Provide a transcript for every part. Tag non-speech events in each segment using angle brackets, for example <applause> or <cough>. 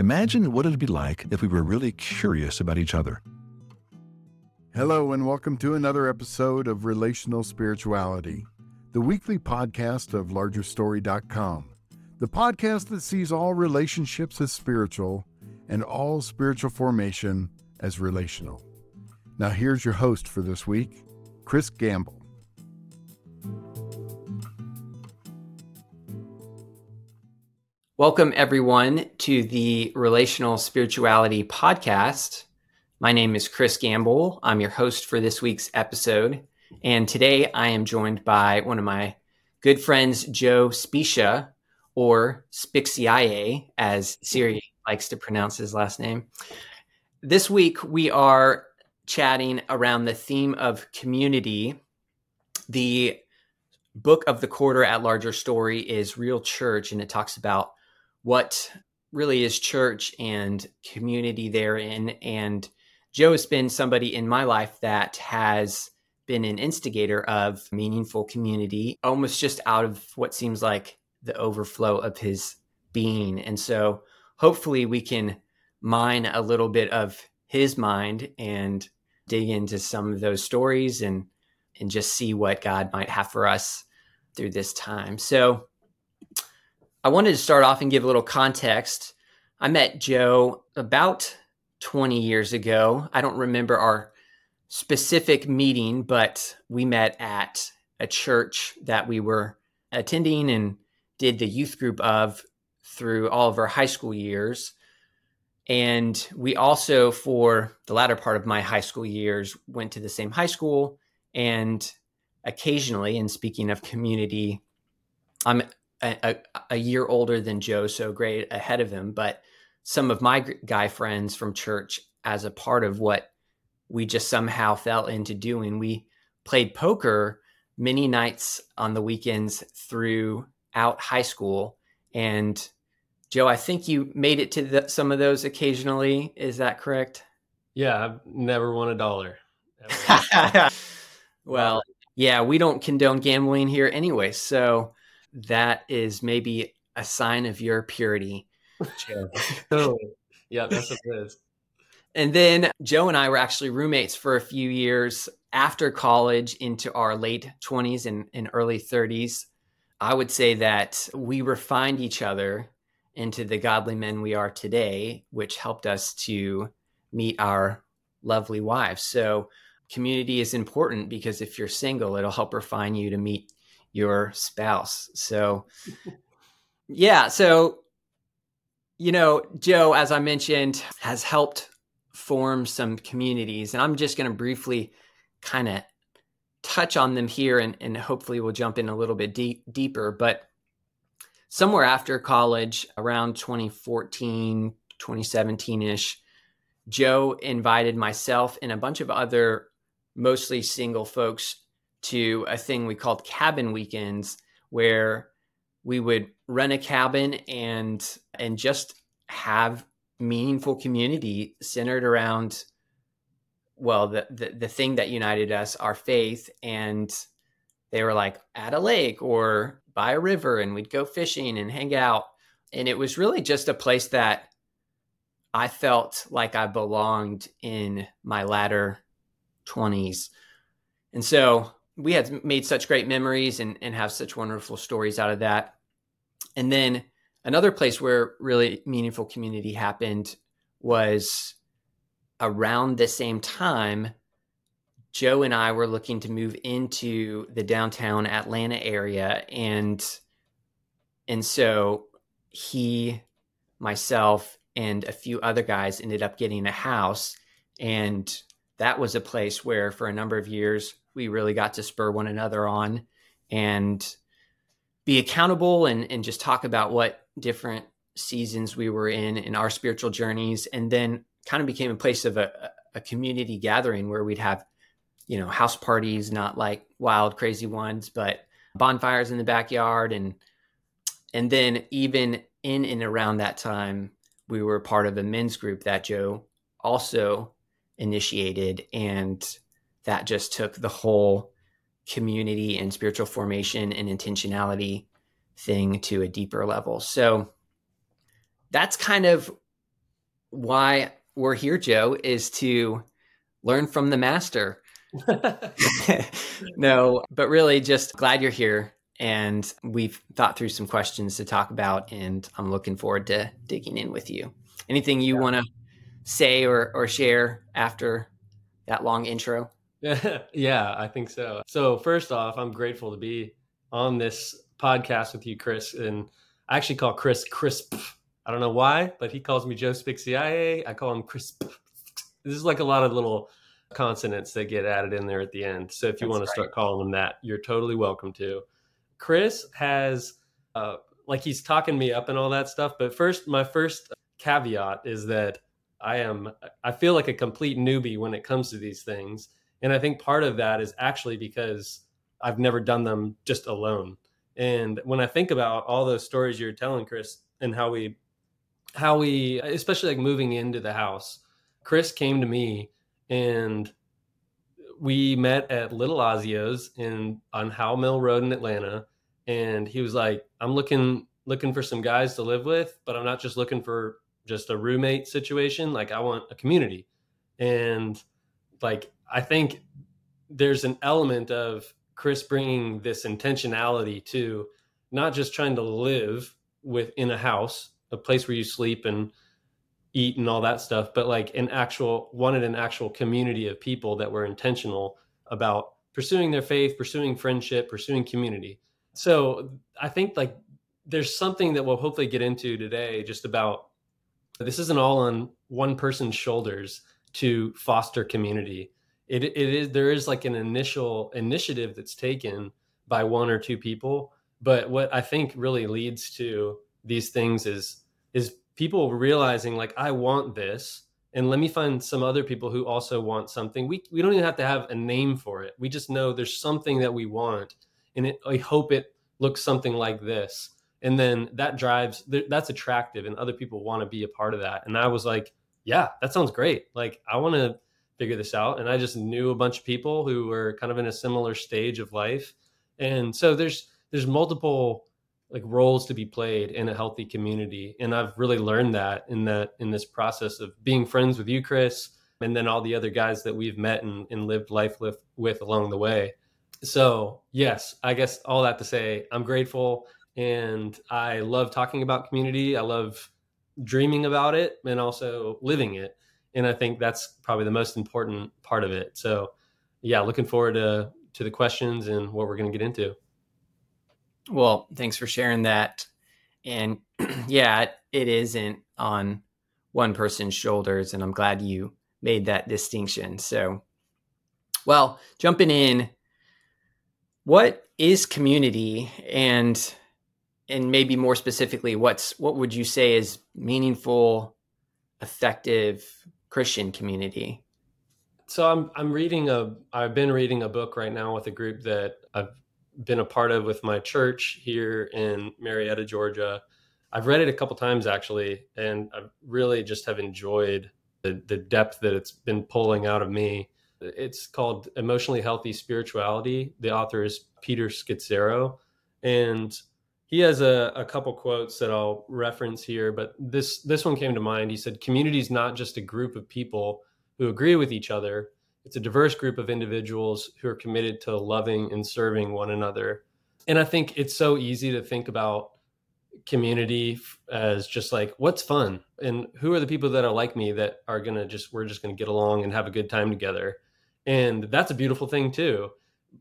Imagine what it'd be like if we were really curious about each other. Hello, and welcome to another episode of Relational Spirituality, the weekly podcast of LargerStory.com, the podcast that sees all relationships as spiritual and all spiritual formation as relational. Now, here's your host for this week, Kris Gamble. Welcome, everyone, to the Relational Spirituality Podcast. My name is Kris Gamble. I'm your host for this week's episode. And today I am joined by one of my good friends, Joe Spiccia, or Spixiae, as Siri likes to pronounce his last name. This week we are chatting around the theme of community. The book of the quarter at Larger Story is Real Church, and it talks about what really is church and community therein. And Joe has been somebody in my life that has been an instigator of meaningful community, almost just out of what seems like the overflow of his being. And so hopefully we can mine a little bit of his mind and dig into some of those stories and and just see what God might have for us through this time. So I wanted to start off and give a little context. I met Joe about 20 years ago. I don't remember our specific meeting, but we met at a church that we were attending and did the youth group of through all of our high school years. And we also, for the latter part of my high school years, went to the same high school. And occasionally, and speaking of community, I'm a, a, year older than Joe, so great ahead of him. But some of my guy friends from church, as a part of what we just somehow fell into doing, we played poker many nights on the weekends throughout high school. And Joe, I think you made it to the, some of those occasionally. Is that correct? Yeah, I've never won a dollar. <laughs> well, yeah, we don't condone gambling here anyway. So that is maybe a sign of your purity, oh, <laughs> yeah, that's what it is. And then Joe and I were actually roommates for a few years after college into our late 20s and, and early 30s. I would say that we refined each other into the godly men we are today, which helped us to meet our lovely wives. So, community is important because if you're single, it'll help refine you to meet your spouse. So, yeah. So, you know, Joe, as I mentioned, has helped form some communities. And I'm just going to briefly kind of touch on them here and, and hopefully we'll jump in a little bit deep, deeper. But somewhere after college, around 2014, 2017 ish, Joe invited myself and a bunch of other mostly single folks to a thing we called cabin weekends where we would rent a cabin and and just have meaningful community centered around well the, the the thing that united us our faith and they were like at a lake or by a river and we'd go fishing and hang out and it was really just a place that I felt like I belonged in my latter 20s. And so we had made such great memories and, and have such wonderful stories out of that. And then another place where really meaningful community happened was around the same time Joe and I were looking to move into the downtown Atlanta area and and so he myself and a few other guys ended up getting a house and that was a place where for a number of years we really got to spur one another on and be accountable and, and just talk about what different seasons we were in in our spiritual journeys and then kind of became a place of a, a community gathering where we'd have you know house parties not like wild crazy ones but bonfires in the backyard. And and then even in and around that time we were part of a men's group that joe also initiated and that just took the whole community and spiritual formation and intentionality thing to a deeper level. So that's kind of why we're here, Joe, is to learn from the master. <laughs> no, but really just glad you're here. And we've thought through some questions to talk about, and I'm looking forward to digging in with you. Anything you yeah. want to say or, or share after that long intro? <laughs> yeah, I think so. So, first off, I'm grateful to be on this podcast with you, Kris. And I actually call Kris Crisp. I don't know why, but he calls me Joe Spixiae. I call him Crisp. This is like a lot of little consonants that get added in there at the end. So if you That's want to right. start calling him that, you're totally welcome to. Kris has, uh, like, he's talking me up and all that stuff. But first, my first caveat is that I am, I feel like a complete newbie when it comes to these things. And I think part of that is actually because I've never done them just alone. And when I think about all those stories you're telling, Kris, and how we, how we, especially like moving into the house, Kris came to me and we met at Little Azio's in on Howell Mill Road in Atlanta. And he was like, I'm looking looking for some guys to live with, but I'm not just looking for just a roommate situation. Like I want a community. And like I think there's an element of Kris bringing this intentionality to not just trying to live within a house, a place where you sleep and eat and all that stuff, but like an actual wanted an actual community of people that were intentional about pursuing their faith, pursuing friendship, pursuing community. So I think like there's something that we'll hopefully get into today just about this isn't all on one person's shoulders to foster community it, it is there is like an initial initiative that's taken by one or two people but what i think really leads to these things is is people realizing like i want this and let me find some other people who also want something. We we don't even have to have a name for it. We just know there's something that we want and it, i hope it looks something like this. And then that drives that's attractive and other people want to be a part of that. And i was like yeah that sounds great. Like i want to figure this out. And I just knew a bunch of people who were kind of in a similar stage of life. And so there's there's multiple like roles to be played in a healthy community. And I've really learned that in that in this process of being friends with you, Kris, and then all the other guys that we've met and, and lived life with, with along the way. So yes, I guess all that to say, I'm grateful and I love talking about community. I love dreaming about it and also living it and I think that's probably the most important part of it. So, yeah, looking forward to to the questions and what we're going to get into. Well, thanks for sharing that. And <clears throat> yeah, it isn't on one person's shoulders, and I'm glad you made that distinction. So, well, jumping in, what is community, and and maybe more specifically, what's what would you say is meaningful, effective Christian community? So I'm I'm reading a I've been reading a book right now with a group that I've been a part of with my church here in Marietta, Georgia. I've read it a couple times actually, and I really just have enjoyed the, the depth that it's been pulling out of me. It's called Emotionally Healthy Spirituality. The author is Peter Scazzero. And he has a, a couple quotes that I'll reference here, but this this one came to mind. He said, "Community is not just a group of people who agree with each other. It's a diverse group of individuals who are committed to loving and serving one another." And I think it's so easy to think about community as just like what's fun and who are the people that are like me that are gonna just we're just gonna get along and have a good time together and that's a beautiful thing too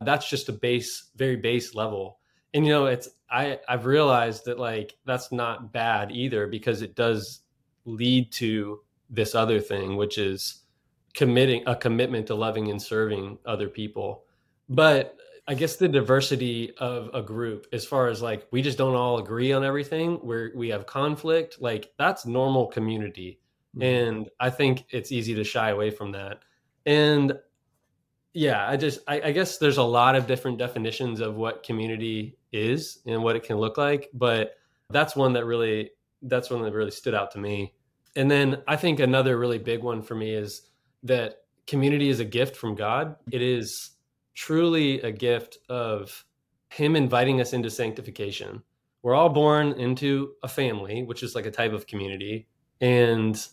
that's just a base very base level and you know it's i i've realized that like that's not bad either because it does lead to this other thing which is committing a commitment to loving and serving other people. But i guess the diversity of a group as far as like we just don't all agree on everything where we have conflict like that's normal community. Mm-hmm. and i think it's easy to shy away from that. And yeah i just I, I, guess there's a lot of different definitions of what community is and what it can look like but that's one that really that's one that really stood out to me. And then i think another really big one for me is that community is a gift from god. It is truly a gift of him inviting us into sanctification. We're all born into a family which is like a type of community and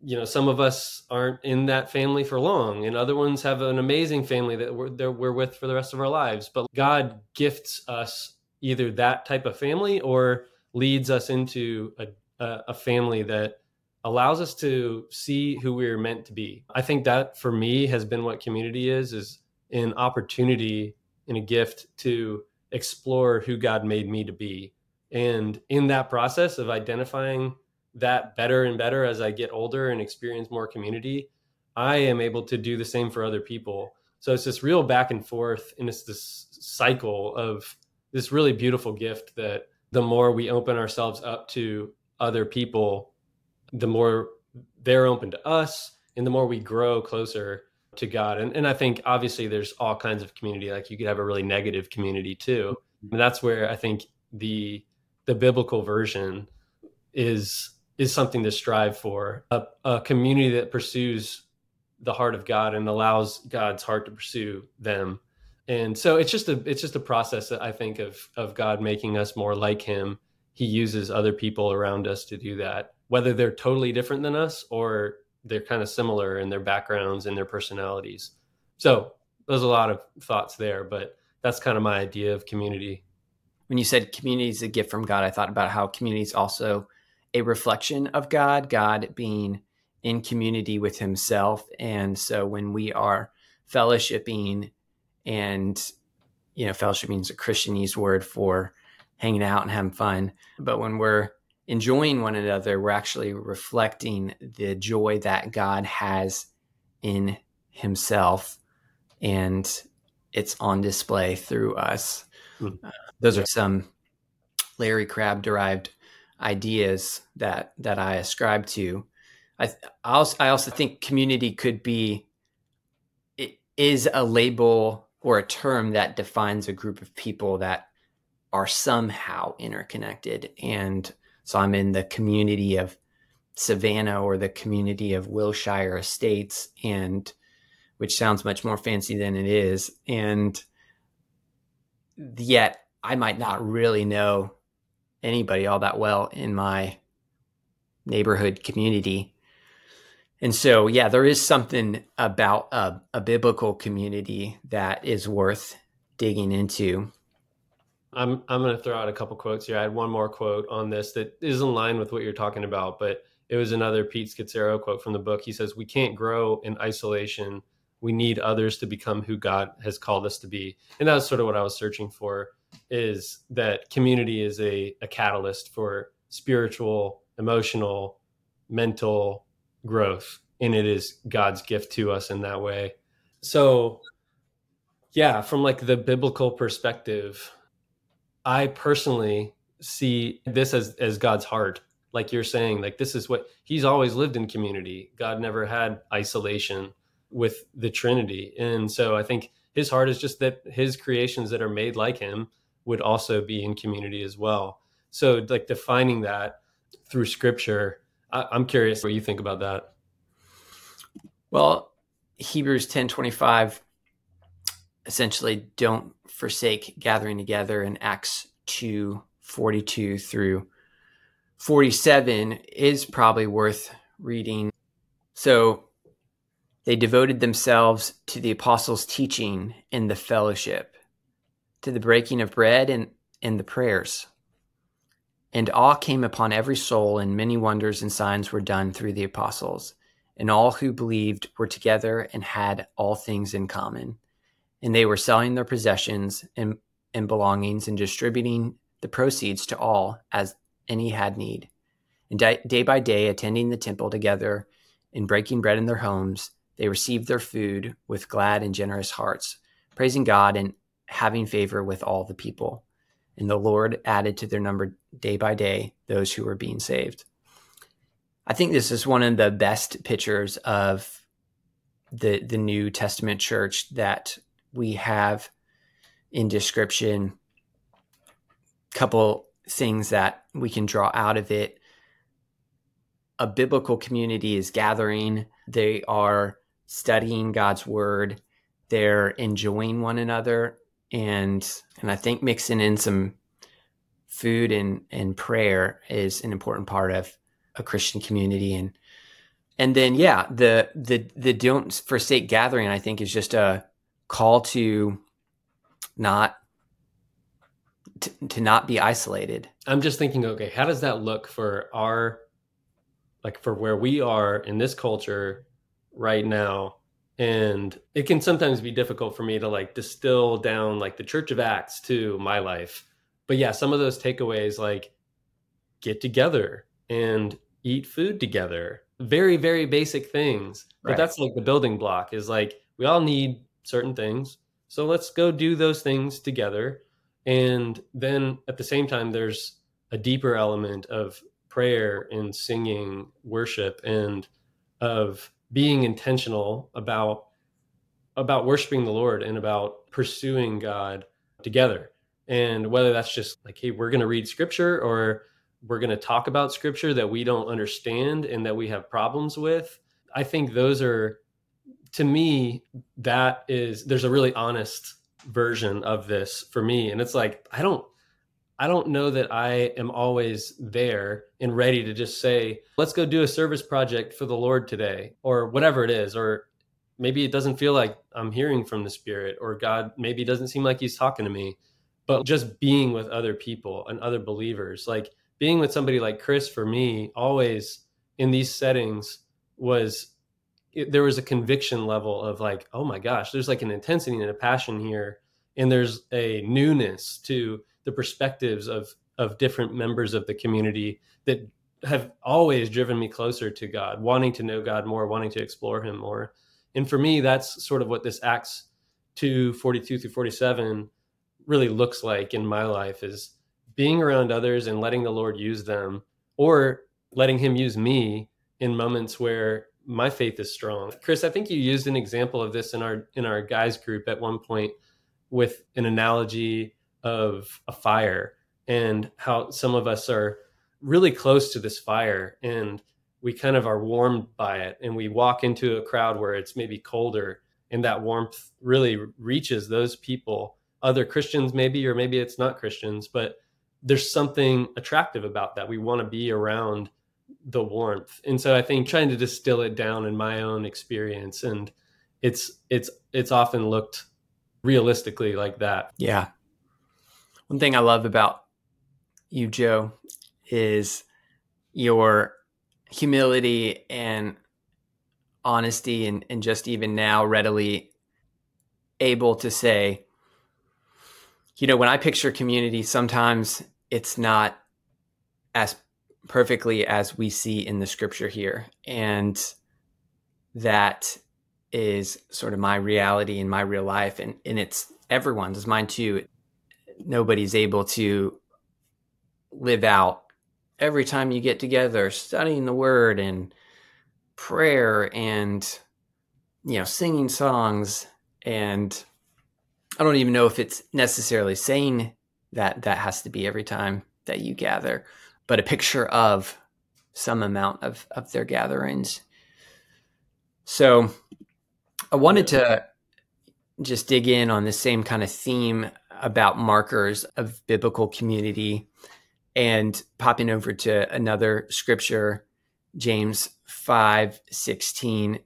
you know, some of us aren't in that family for long, and other ones have an amazing family that we're we're with for the rest of our lives. But God gifts us either that type of family or leads us into a, a, a family that allows us to see who we're meant to be. I think that for me has been what community is is an opportunity and a gift to explore who God made me to be. And in that process of identifying that better and better as I get older and experience more community, I am able to do the same for other people. So it's this real back and forth, and it's this cycle of this really beautiful gift that the more we open ourselves up to other people, the more they're open to us, and the more we grow closer to God. And, and I think obviously there's all kinds of community. Like you could have a really negative community too. Mm-hmm. And that's where I think the the biblical version is is something to strive for. A, a community that pursues the heart of God and allows God's heart to pursue them. And so it's just a it's just a process that I think of of God making us more like him. He uses other people around us to do that, whether they're totally different than us or they're kind of similar in their backgrounds and their personalities. So there's a lot of thoughts there, but that's kind of my idea of community. When you said community is a gift from God, I thought about how community is also a reflection of God, God being in community with himself. And so when we are fellowshipping and you know, fellowship means a Christianese word for hanging out and having fun. But when we're enjoying one another, we're actually reflecting the joy that God has in himself and it's on display through us. Mm. Uh, those are some Larry Crabb derived ideas that that I ascribe to. I I also, I also think community could be it is a label or a term that defines a group of people that are somehow interconnected and so I'm in the community of Savannah or the community of Wilshire Estates, and which sounds much more fancy than it is. And yet I might not really know anybody all that well in my neighborhood community. And so, yeah, there is something about a, a biblical community that is worth digging into. I'm I'm going to throw out a couple quotes here. I had one more quote on this that is in line with what you're talking about, but it was another Pete Scazzero quote from the book. He says, "We can't grow in isolation. We need others to become who God has called us to be." And that's sort of what I was searching for is that community is a, a catalyst for spiritual, emotional, mental growth, and it is God's gift to us in that way. So, yeah, from like the biblical perspective, I personally see this as as God's heart. Like you're saying, like this is what he's always lived in community. God never had isolation with the Trinity. And so I think his heart is just that his creations that are made like him would also be in community as well. So like defining that through scripture, I, I'm curious what you think about that. Well, Hebrews 10 25 essentially don't forsake gathering together in Acts 2 42 through 47 is probably worth reading. So they devoted themselves to the apostles' teaching and the fellowship, to the breaking of bread and, and the prayers. And awe came upon every soul, and many wonders and signs were done through the apostles. And all who believed were together and had all things in common and they were selling their possessions and, and belongings and distributing the proceeds to all as any had need. And day, day by day, attending the temple together and breaking bread in their homes, they received their food with glad and generous hearts, praising God and having favor with all the people. And the Lord added to their number day by day those who were being saved. I think this is one of the best pictures of the the New Testament church that we have in description. Couple things that we can draw out of it. A biblical community is gathering. They are studying god's word. They're enjoying one another and and i think mixing in some food and and prayer is an important part of a christian community and and then yeah, the the the don't forsake gathering I think is just a call to not to, to not be isolated. I'm just thinking, okay, how does that look for our like for where we are in this culture right now? And it can sometimes be difficult for me to like distill down like the Church of Acts to my life. But yeah, some of those takeaways like get together and eat food together. Very, very basic things. But Right. that's like the building block is like we all need certain things. So let's go do those things together. And then at the same time, there's a deeper element of prayer and singing, worship, and of being intentional about about worshiping the Lord and about pursuing God together. And whether that's just like, hey, we're going to read scripture or we're going to talk about scripture that we don't understand and that we have problems with. I think those are, to me, that is, there's a really honest version of this for me. And it's like, I don't, I don't know that I am always there and ready to just say, let's go do a service project for the Lord today, or whatever it is. Or maybe it doesn't feel like I'm hearing from the Spirit, or God maybe doesn't seem like He's talking to me. But just being with other people and other believers, like being with somebody like Kris for me, always in these settings was it, there was a conviction level of like, oh my gosh, there's like an intensity and a passion here. And there's a newness to the perspectives of of different members of the community that have always driven me closer to God, wanting to know God more, wanting to explore him more. And for me, that's sort of what this Acts 2, 42 through 47 really looks like in my life is being around others and letting the Lord use them or letting him use me in moments where my faith is strong. Kris, I think you used an example of this in our in our guys group at one point with an analogy of a fire and how some of us are really close to this fire and we kind of are warmed by it. And we walk into a crowd where it's maybe colder and that warmth really reaches those people. Other christians maybe or maybe it's not christians but there's something attractive about that. We want to be around the warmth. And so i think trying to distill it down in my own experience and it's it's it's often looked realistically like that. Yeah. One thing I love about you, Joe, is your humility and honesty and, and just even now readily able to say, you know, when I picture community, sometimes it's not as perfectly as we see in the scripture here. And that is sort of my reality in my real life. And, and it's everyone's, it's mine too. Nobody's able to live out every time you get together, studying the word and prayer and, you know, singing songs. And I don't even know if it's necessarily saying that that has to be every time that you gather, but a picture of some amount of, of their gatherings. So I wanted to just dig in on the same kind of theme about markers of biblical community and popping over to another scripture James 5:16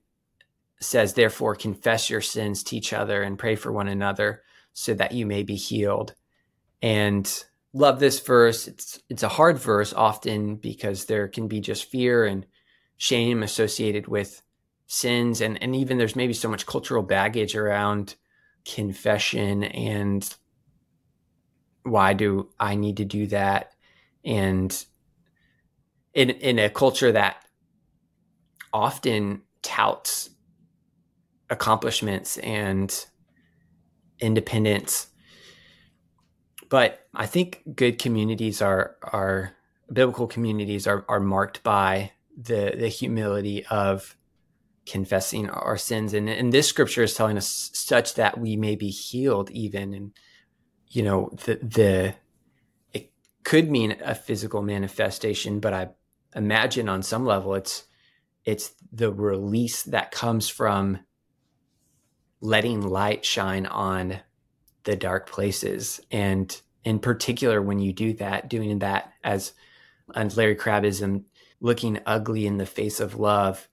says therefore confess your sins to each other and pray for one another so that you may be healed. And love this verse. It's it's a hard verse often because there can be just fear and shame associated with sins and and even there's maybe so much cultural baggage around confession and why do I need to do that? And in in a culture that often touts accomplishments and independence. But I think good communities are are biblical communities are are marked by the the humility of confessing our sins. And, and this scripture is telling us such that we may be healed even and you know the the it could mean a physical manifestation but i imagine on some level it's it's the release that comes from letting light shine on the dark places. And in particular when you do that doing that as and larry crabbism um, looking ugly in the face of love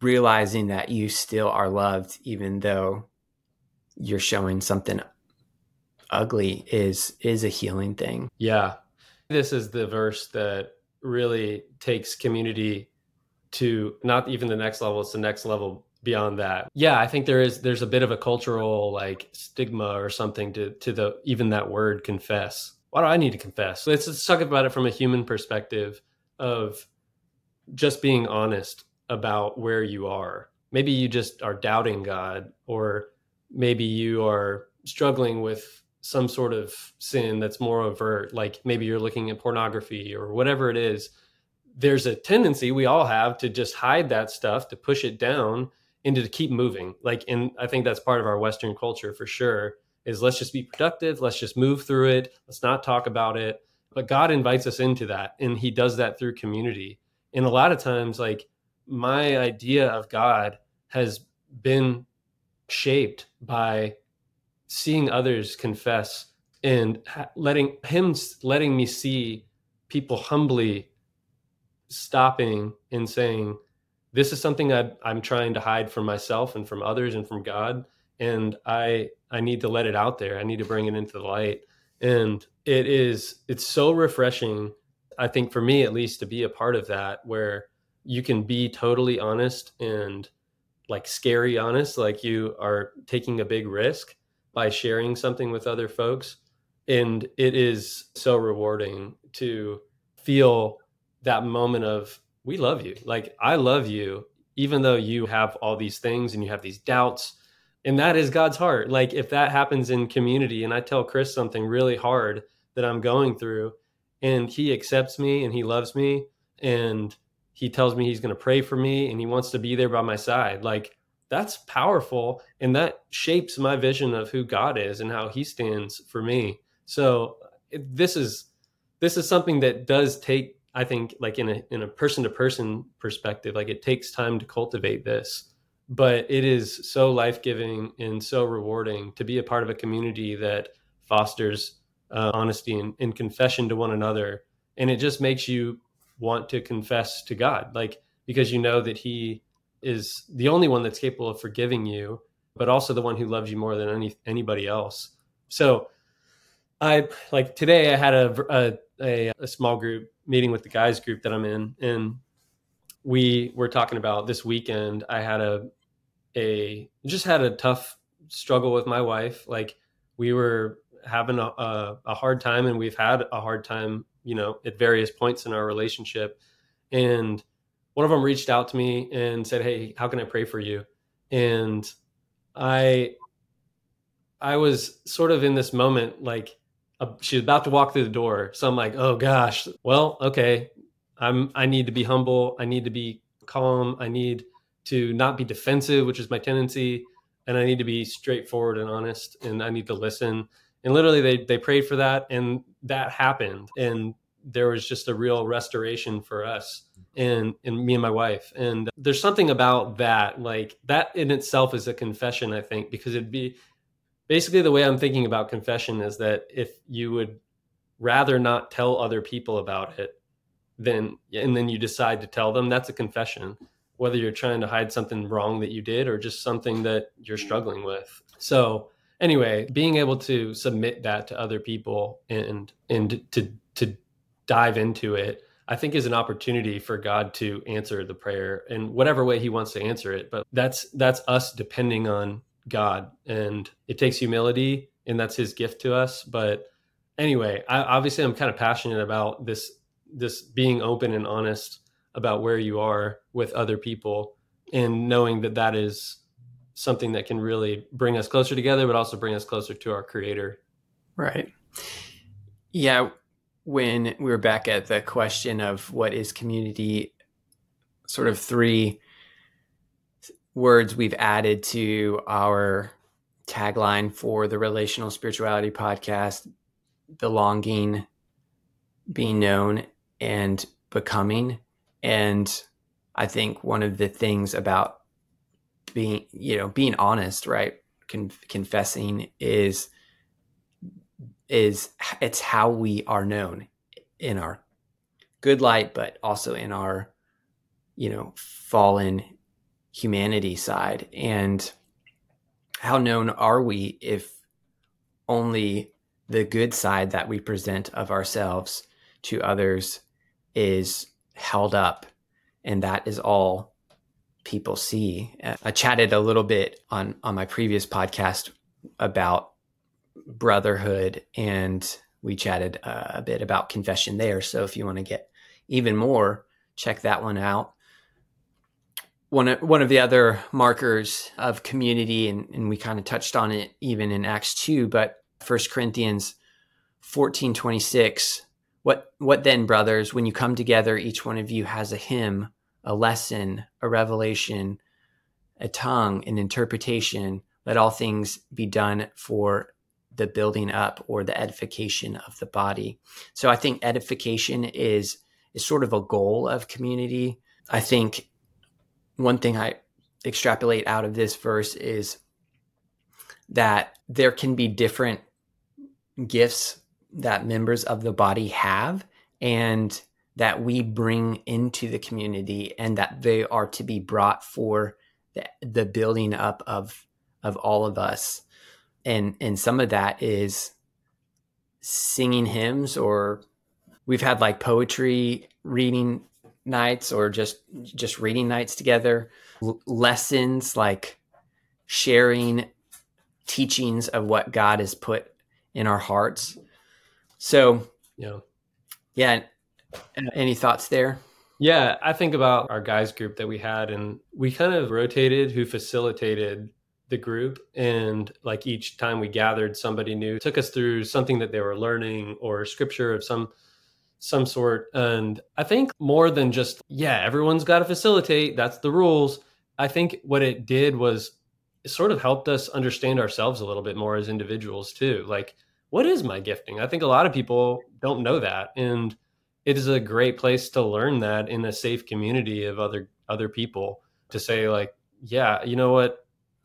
realizing that you still are loved even though you're showing something ugly is is a healing thing. Yeah. This is the verse that really takes community to not even the next level, it's the next level beyond that. Yeah, I think there is there's a bit of a cultural like stigma or something to to the even that word confess. Why do I need to confess? Let's just talk about it from a human perspective of just being honest about where you are. Maybe you just are doubting God or maybe you are struggling with some sort of sin that's more overt like maybe you're looking at pornography or whatever it is there's a tendency we all have to just hide that stuff to push it down and to keep moving. Like and i think that's part of our western culture for sure is let's just be productive let's just move through it let's not talk about it. But god invites us into that and he does that through community. And a lot of times like my idea of god has been shaped by seeing others confess and letting him letting me see people humbly stopping and saying this is something I, i'm trying to hide from myself and from others and from god and i i need to let it out there. I need to bring it into the light. And it is it's so refreshing i think for me at least to be a part of that where you can be totally honest and like scary honest like you are taking a big risk by sharing something with other folks. And it is so rewarding to feel that moment of, we love you. Like, I love you, even though you have all these things and you have these doubts. And that is God's heart. Like, if that happens in community and I tell Kris something really hard that I'm going through, and he accepts me and he loves me, and he tells me he's going to pray for me and he wants to be there by my side, like, that's powerful and that shapes my vision of who God is and how he stands for me. So this is this is something that does take I think like in a in a person to person perspective like it takes time to cultivate this but it is so life-giving and so rewarding to be a part of a community that fosters uh, honesty and, and confession to one another and it just makes you want to confess to God like because you know that he is the only one that's capable of forgiving you, but also the one who loves you more than any anybody else. So I like today I had a, a, a, a small group meeting with the guys group that I'm in, and we were talking about this weekend. I had a, a just had a tough struggle with my wife. Like we were having a, a, a hard time and we've had a hard time, you know, at various points in our relationship. And one of them reached out to me and said, "Hey, how can I pray for you?" And I I was sort of in this moment like uh, she's about to walk through the door. So I'm like, "Oh gosh. Well, okay. I'm I need to be humble. I need to be calm. I need to not be defensive, which is my tendency, and I need to be straightforward and honest and I need to listen." And literally they they prayed for that and that happened and there was just a real restoration for us and and me and my wife and there's something about that like that in itself is a confession i think because it'd be basically the way i'm thinking about confession is that if you would rather not tell other people about it then and then you decide to tell them that's a confession whether you're trying to hide something wrong that you did or just something that you're struggling with. So anyway being able to submit that to other people and and to to dive into it I think is an opportunity for God to answer the prayer in whatever way he wants to answer it. But that's that's us depending on God and it takes humility and that's his gift to us. But anyway, I obviously I'm kind of passionate about this this being open and honest about where you are with other people and knowing that that is something that can really bring us closer together but also bring us closer to our creator. Right. Yeah, when we were back at the question of what is community, sort of three words we've added to our tagline for the Relational Spirituality Podcast belonging, being known, and becoming. And I think one of the things about being, you know, being honest, right? Con- confessing is is it's how we are known in our good light, but also in our, you know, fallen humanity side. And how known are we if only the good side that we present of ourselves to others is held up? And that is all people see. Uh, I chatted a little bit on on my previous podcast about brotherhood and we chatted uh, a bit about confession there. So if you want to get even more check that one out. One of, one of the other markers of community and, and we kind of touched on it even in acts 2 but First corinthians 14 26 what what then brothers when you come together each one of you has a hymn a lesson a revelation a tongue an interpretation. Let all things be done for the building up or the edification of the body. So i think edification is is sort of a goal of community. I think one thing i extrapolate out of this verse is that there can be different gifts that members of the body have and that we bring into the community and that they are to be brought for the, the building up of of all of us and and some of that is singing hymns or we've had like poetry reading nights or just just reading nights together L- lessons like sharing teachings of what god has put in our hearts so, yeah. Yeah. Uh, any thoughts there? Yeah, I think about our guys group that we had, and we kind of rotated who facilitated the group. And like each time we gathered, somebody new took us through something that they were learning or scripture of some some sort. And I think more than just, yeah, everyone's got to facilitate. That's the rules. I think what it did was it sort of helped us understand ourselves a little bit more as individuals too. Like what is my gifting? I think a lot of people don't know that. And it is a great place to learn that in a safe community of other other people to say like, yeah, you know what?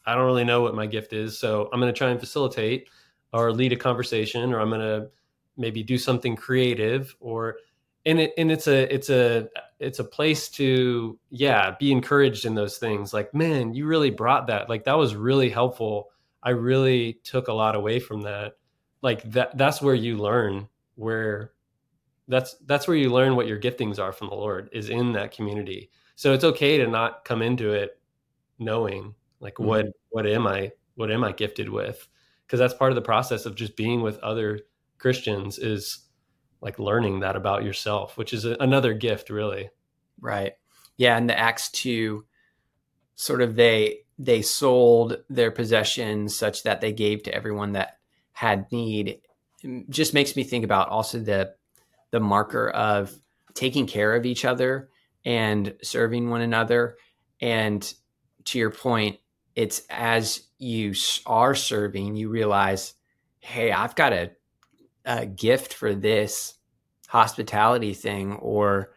I don't really know what my gift is, so I'm going to try and facilitate or lead a conversation or I'm going to maybe do something creative or and it and it's a it's a it's a place to yeah, be encouraged in those things. Like, man, you really brought that. Like that was really helpful. I really took a lot away from that like that that's where you learn where that's that's where you learn what your giftings are from the lord is in that community so it's okay to not come into it knowing like mm-hmm. what what am i what am i gifted with? Because that's part of the process of just being with other christians is like learning that about yourself which is a, another gift really. Right. Yeah and the acts 2 sort of they they sold their possessions such that they gave to everyone that had need. Just makes me think about also the the marker of taking care of each other and serving one another. And to your point it's as you are serving you realize hey i've got a, a gift for this hospitality thing or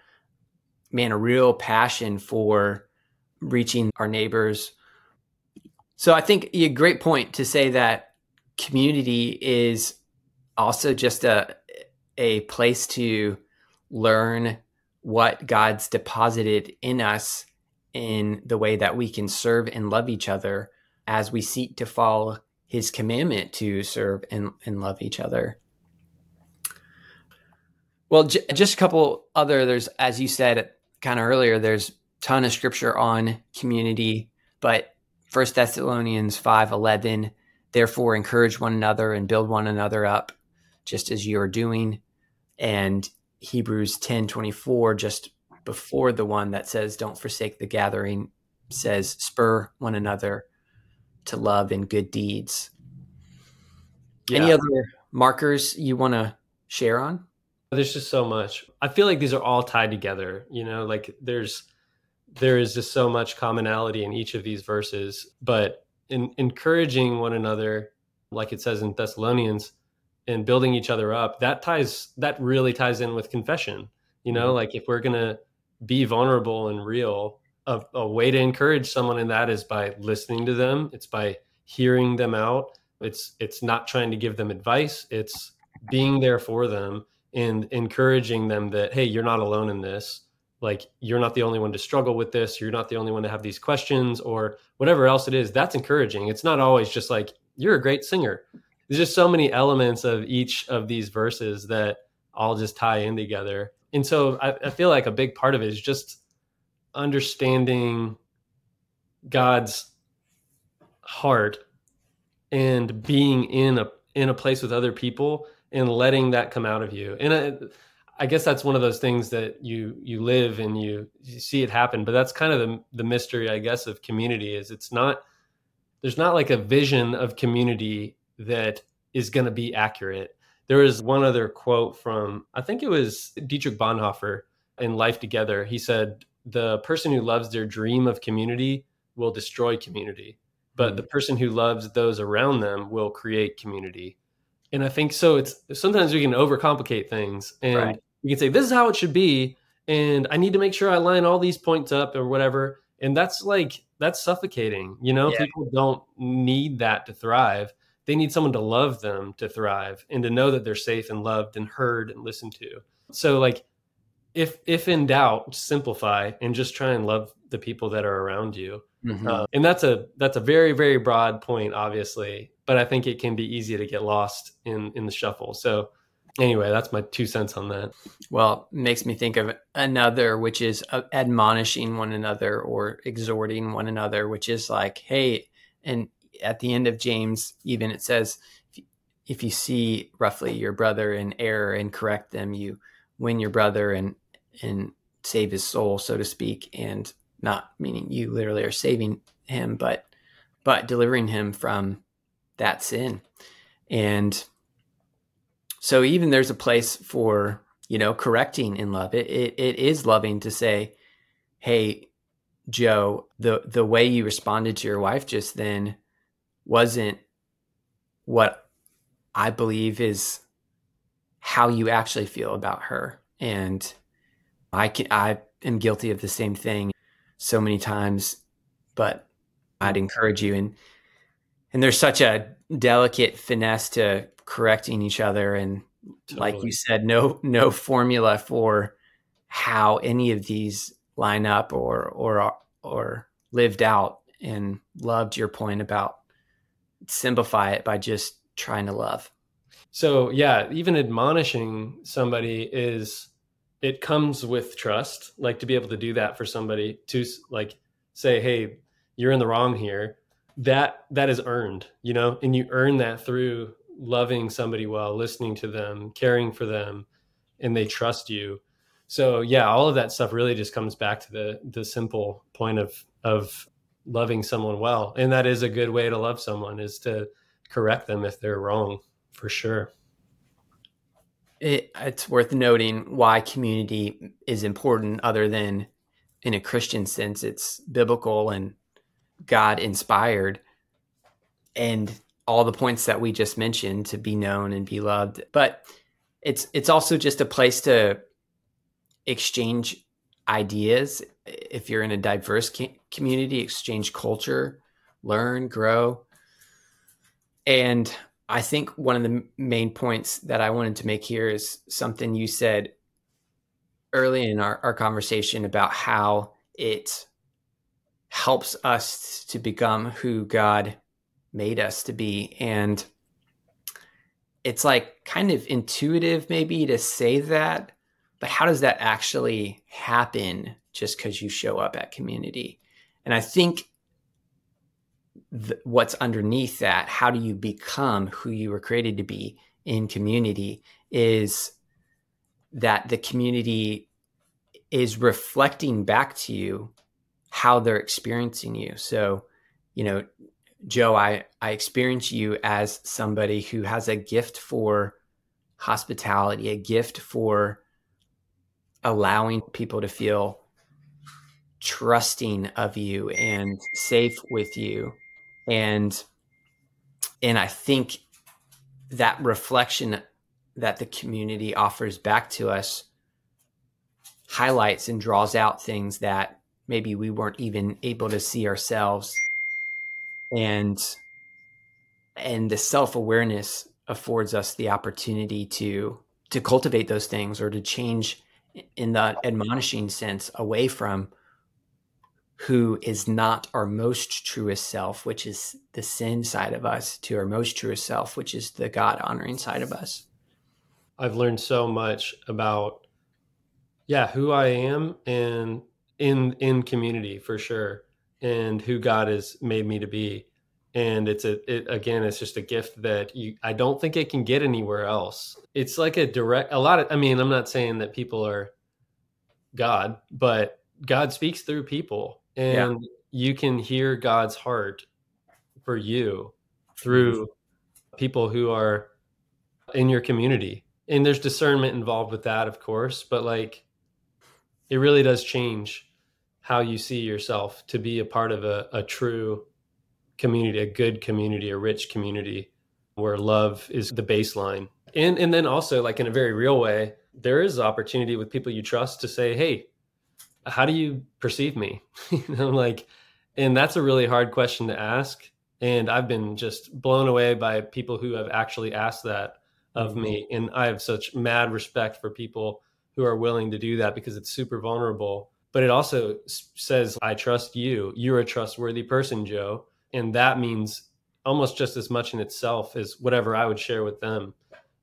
man a real passion for reaching our neighbors. So i think a great point to say that community is also just a a place to learn what God's deposited in us in the way that we can serve and love each other as we seek to follow his commandment to serve and, and love each other. Well, j- just a couple other, there's, as you said kind of earlier, there's ton of scripture on community, but First Thessalonians 5 11 Therefore, encourage one another and build one another up, just as you are doing. And Hebrews 10 24, just before the one that says, Don't forsake the gathering, says, Spur one another to love and good deeds. Yeah. Any other markers you want to share on? There's just so much. I feel like these are all tied together. You know, like there's there is just so much commonality in each of these verses, but in encouraging one another, like it says in Thessalonians, and building each other up, that ties that really ties in with confession. You know, mm-hmm. like if we're gonna be vulnerable and real, a, a way to encourage someone in that is by listening to them. It's by hearing them out. It's it's not trying to give them advice. It's being there for them and encouraging them that hey, you're not alone in this. like you're not the only one to struggle with this you're not the only one to have these questions or whatever else it is that's encouraging it's not always just like you're a great singer there's just so many elements of each of these verses that all just tie in together and so I, I feel like a big part of it is just understanding god's heart and being in a in a place with other people and letting that come out of you and I, I guess that's one of those things that you you live and you, you see it happen. But that's kind of the the mystery, I guess, of community is it's not there's not like a vision of community that is going to be accurate. There is one other quote from I think it was Dietrich Bonhoeffer in Life Together. He said, "The person who loves their dream of community will destroy community, but hmm. the person who loves those around them will create community." And I think so. It's sometimes we can overcomplicate things, and right you can say this is how it should be and i need to make sure i line all these points up or whatever and that's like that's suffocating you know yeah. people don't need that to thrive they need someone to love them to thrive and to know that they're safe and loved and heard and listened to so like if if in doubt simplify and just try and love the people that are around you mm-hmm. uh, and that's a that's a very very broad point obviously but i think it can be easy to get lost in in the shuffle so anyway, that's my two cents on that. Well, makes me think of another, which is uh, admonishing one another or exhorting one another, which is like, hey, and at the end of James, even it says, if you see roughly your brother in error and correct them, you win your brother and and save his soul, so to speak, and not meaning you literally are saving him, but but delivering him from that sin. And so even there's a place for, you know, correcting in love. It, it, it is loving to say, Hey, Joe, the, the way you responded to your wife just then wasn't what I believe is how you actually feel about her. And I can, I am guilty of the same thing so many times, but I'd encourage you. And, and there's such a delicate finesse to correcting each other and totally. like you said no no formula for how any of these line up or or or lived out and loved your point about simplify it by just trying to love so yeah even admonishing somebody is it comes with trust like to be able to do that for somebody to like say hey you're in the wrong here that that is earned you know and you earn that through loving somebody well, listening to them, caring for them, and they trust you. So yeah, all of that stuff really just comes back to the the simple point of of loving someone well. And that is a good way to love someone is to correct them if they're wrong, for sure. It, it's worth noting why community is important other than in a Christian sense, it's biblical and God inspired. And all the points that we just mentioned to be known and be loved. But it's it's also just a place to exchange ideas. If you're in a diverse community, exchange culture, learn, grow. And I think one of the main points that I wanted to make here is something you said early in our, our conversation about how it helps us to become who God made us to be. And it's like kind of intuitive, maybe, to say that. But how does that actually happen just because you show up at community? And I think th- what's underneath that, how do you become who you were created to be in community, is that the community is reflecting back to you how they're experiencing you. So, you know, Joe, I, I experience you as somebody who has a gift for hospitality, a gift for allowing people to feel trusting of you and safe with you. And and I think that reflection that the community offers back to us highlights and draws out things that maybe we weren't even able to see ourselves and and the self-awareness affords us the opportunity to to cultivate those things or to change in the admonishing sense away from who is not our most truest self, which is the sin side of us, to our most truest self, which is the God honoring side of us. I've learned so much about yeah, who I am and in in community for sure and who God has made me to be. And it's a it, again, it's just a gift that you I don't think it can get anywhere else. It's like a direct a lot of I mean, I'm not saying that people are God, but God speaks through people and yeah. you can hear God's heart for you through mm-hmm. people who are in your community. And there's discernment involved with that, of course, but like it really does change how you see yourself to be a part of a, a true community, a good community, a rich community where love is the baseline. And and then also like in a very real way, there is opportunity with people you trust to say, "Hey, how do you perceive me? <laughs> you know, like, and that's a really hard question to ask. And I've been just blown away by people who have actually asked that of me. Mm-hmm. And I have such mad respect for people who are willing to do that because it's super vulnerable. But it also says, I trust you. You're a trustworthy person, Joe. And that means almost just as much in itself as whatever I would share with them.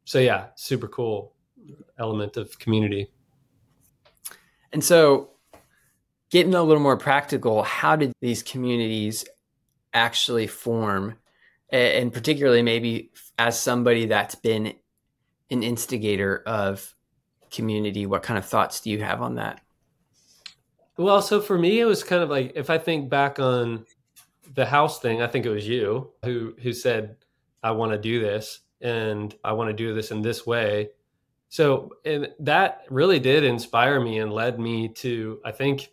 So, yeah, super cool element of community. And so, getting a little more practical, how did these communities actually form? And particularly, maybe as somebody that's been an instigator of community, what kind of thoughts do you have on that? Well, so for me, it was kind of like if I think back on the house thing, I think it was you who who said, "I want to do this, and I want to do this in this way." So, and that really did inspire me and led me to, I think,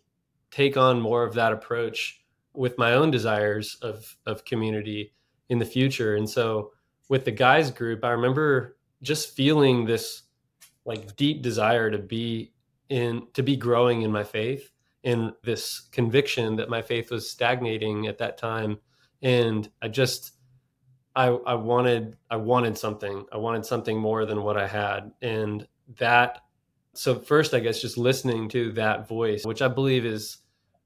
take on more of that approach with my own desires of of community in the future. And so with the guys group, I remember just feeling this like deep desire to be in to be growing in my faith and this conviction that my faith was stagnating at that time and I just I I wanted I wanted something. I wanted something more than what I had and that so first I guess just listening to that voice which I believe is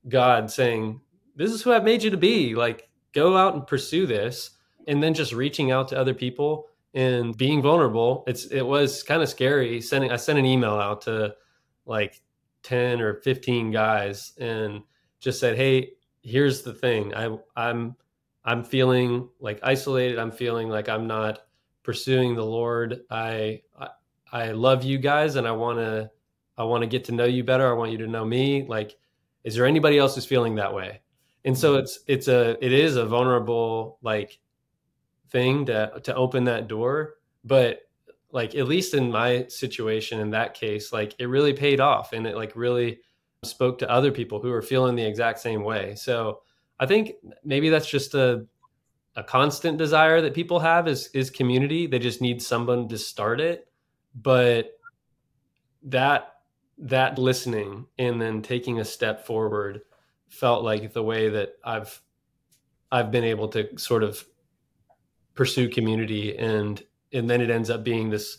God saying, This is who I've made you to be. Like, go out and pursue this. And then just reaching out to other people and being vulnerable. It's it was kind of scary. Sending I sent an email out to like 10 or 15 guys and just said, Hey, here's the thing. I I'm I'm feeling like isolated. I'm feeling like I'm not pursuing the Lord. I I, I love you guys and I wanna I want to get to know you better. I want you to know me. Like is there anybody else who's feeling that way? And so it's it's a it is a vulnerable like thing to to open that door but like at least in my situation in that case like it really paid off and it like really spoke to other people who are feeling the exact same way. So i think maybe that's just a a constant desire that people have is is community. They just need someone to start it. But that that listening and then taking a step forward felt like the way that I've I've been able to sort of pursue community and and then it ends up being this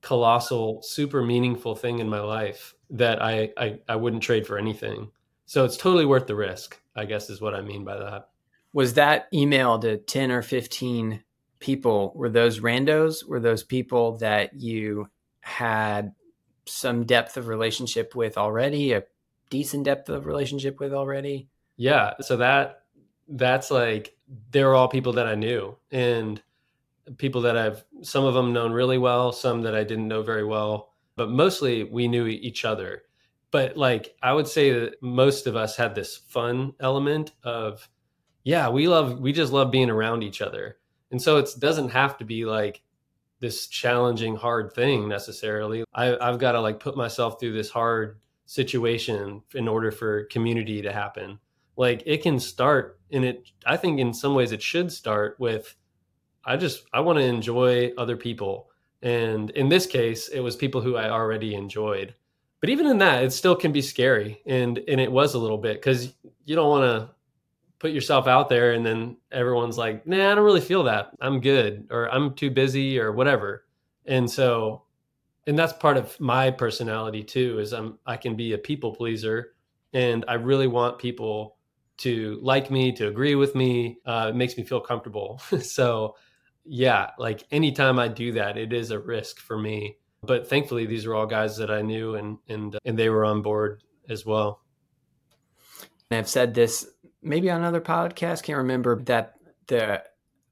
colossal super meaningful thing in my life that I, I I wouldn't trade for anything. So it's totally worth the risk, I guess is what I mean by that. Was that email to 10 or 15 people were those randos were those people that you had some depth of relationship with already, a decent depth of relationship with already? Yeah. So that that's like they're all people that I knew and people that I've some of them known really well, some that I didn't know very well, but mostly we knew each other. But like I would say that most of us had this fun element of yeah, we love we just love being around each other. And so it doesn't have to be like this challenging, hard thing necessarily. I, I've got to like put myself through this hard situation in order for community to happen. Like it can start and it, I think in some ways it should start with, I just, I want to enjoy other people. And in this case, it was people who I already enjoyed. But even in that, it still can be scary. And, and it was a little bit because you don't want to put yourself out there and then everyone's like, nah, I don't really feel that. I'm good or I'm too busy or whatever. And so and that's part of my personality too is i'm i can be a people pleaser. And i really want people to like me to agree with me. Uh, it makes me feel comfortable. <laughs> So yeah like anytime i do that it is a risk for me. But thankfully these are all guys that i knew and and and they were on board as well. And i've said this maybe on another podcast can't remember that the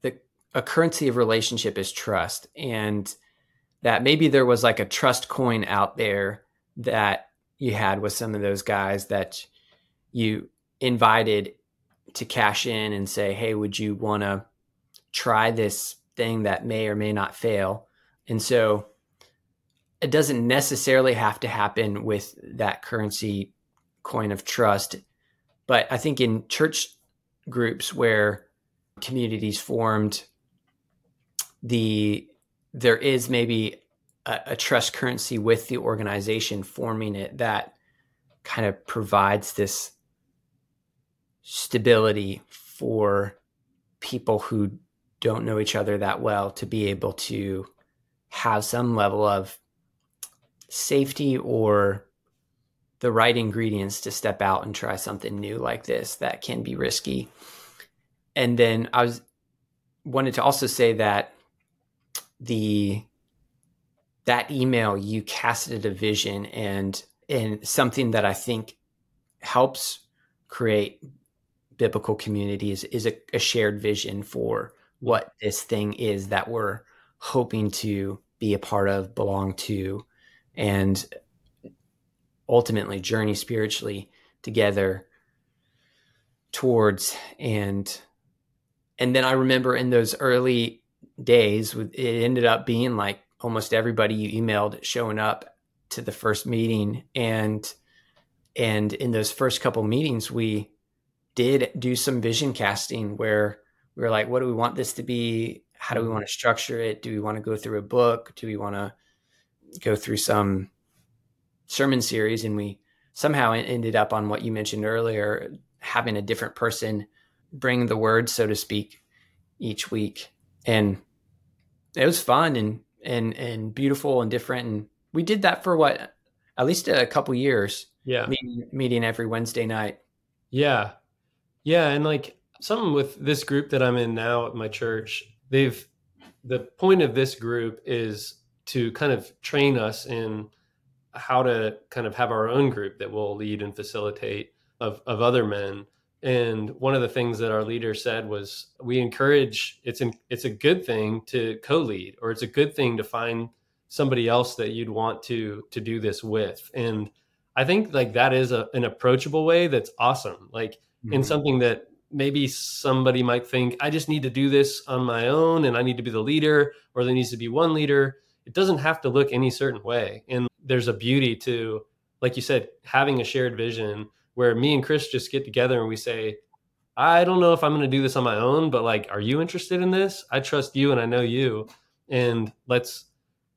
the a currency of relationship is trust and that maybe there was like a trust coin out there that you had with some of those guys that you invited to cash in and say, Hey, would you want to try this thing that may or may not fail? And so it doesn't necessarily have to happen with that currency coin of trust. But I think in church groups where communities formed, the there is maybe a, a, trust currency with the organization forming it that kind of provides this stability for people who don't know each other that well to be able to have some level of safety or the right ingredients to step out and try something new like this that can be risky. And then I was wanted to also say that the that email you casted a vision and and something that I think helps create biblical communities is a, a shared vision for what this thing is that we're hoping to be a part of, belong to, and ultimately journey spiritually together towards and and then I remember in those early days it ended up being like almost everybody you emailed showing up to the first meeting. And and in those first couple meetings we did do some vision casting where we were like what do we want this to be? How do we mm-hmm. want to structure it? Do we want to go through a book? Do we want to go through some sermon series and we somehow ended up on what you mentioned earlier having a different person bring the word so to speak each week and it was fun and and and beautiful and different. And we did that for what at least a couple years. Yeah, meeting, meeting every Wednesday night. Yeah, yeah, and like something with this group that I'm in now at my church, they've the point of this group is to kind of train us in how to kind of have our own group that will lead and facilitate of, of other men and one of the things that our leader said was, we encourage it's an, it's a good thing to co-lead, or it's a good thing to find somebody else that you'd want to to do this with. And I think like that is a, an approachable way that's awesome. Like mm-hmm. in something that maybe somebody might think I just need to do this on my own and I need to be the leader, or there needs to be one leader. It doesn't have to look any certain way. And there's a beauty to, like you said, having a shared vision where me and Kris just get together and we say, I don't know if I'm going to do this on my own, but like, are you interested in this? I trust you and I know you, and let's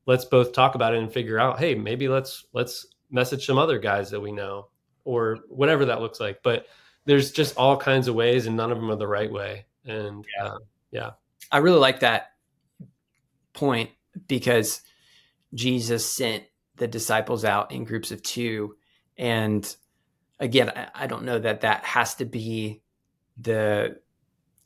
let's both talk about it and figure out, hey, maybe let's let's message some other guys that we know or whatever that looks like. But there's just all kinds of ways, and none of them are the right way. And yeah, uh, yeah. I really like that point because Jesus sent the disciples out in groups of two, and again, I, I don't know that that has to be the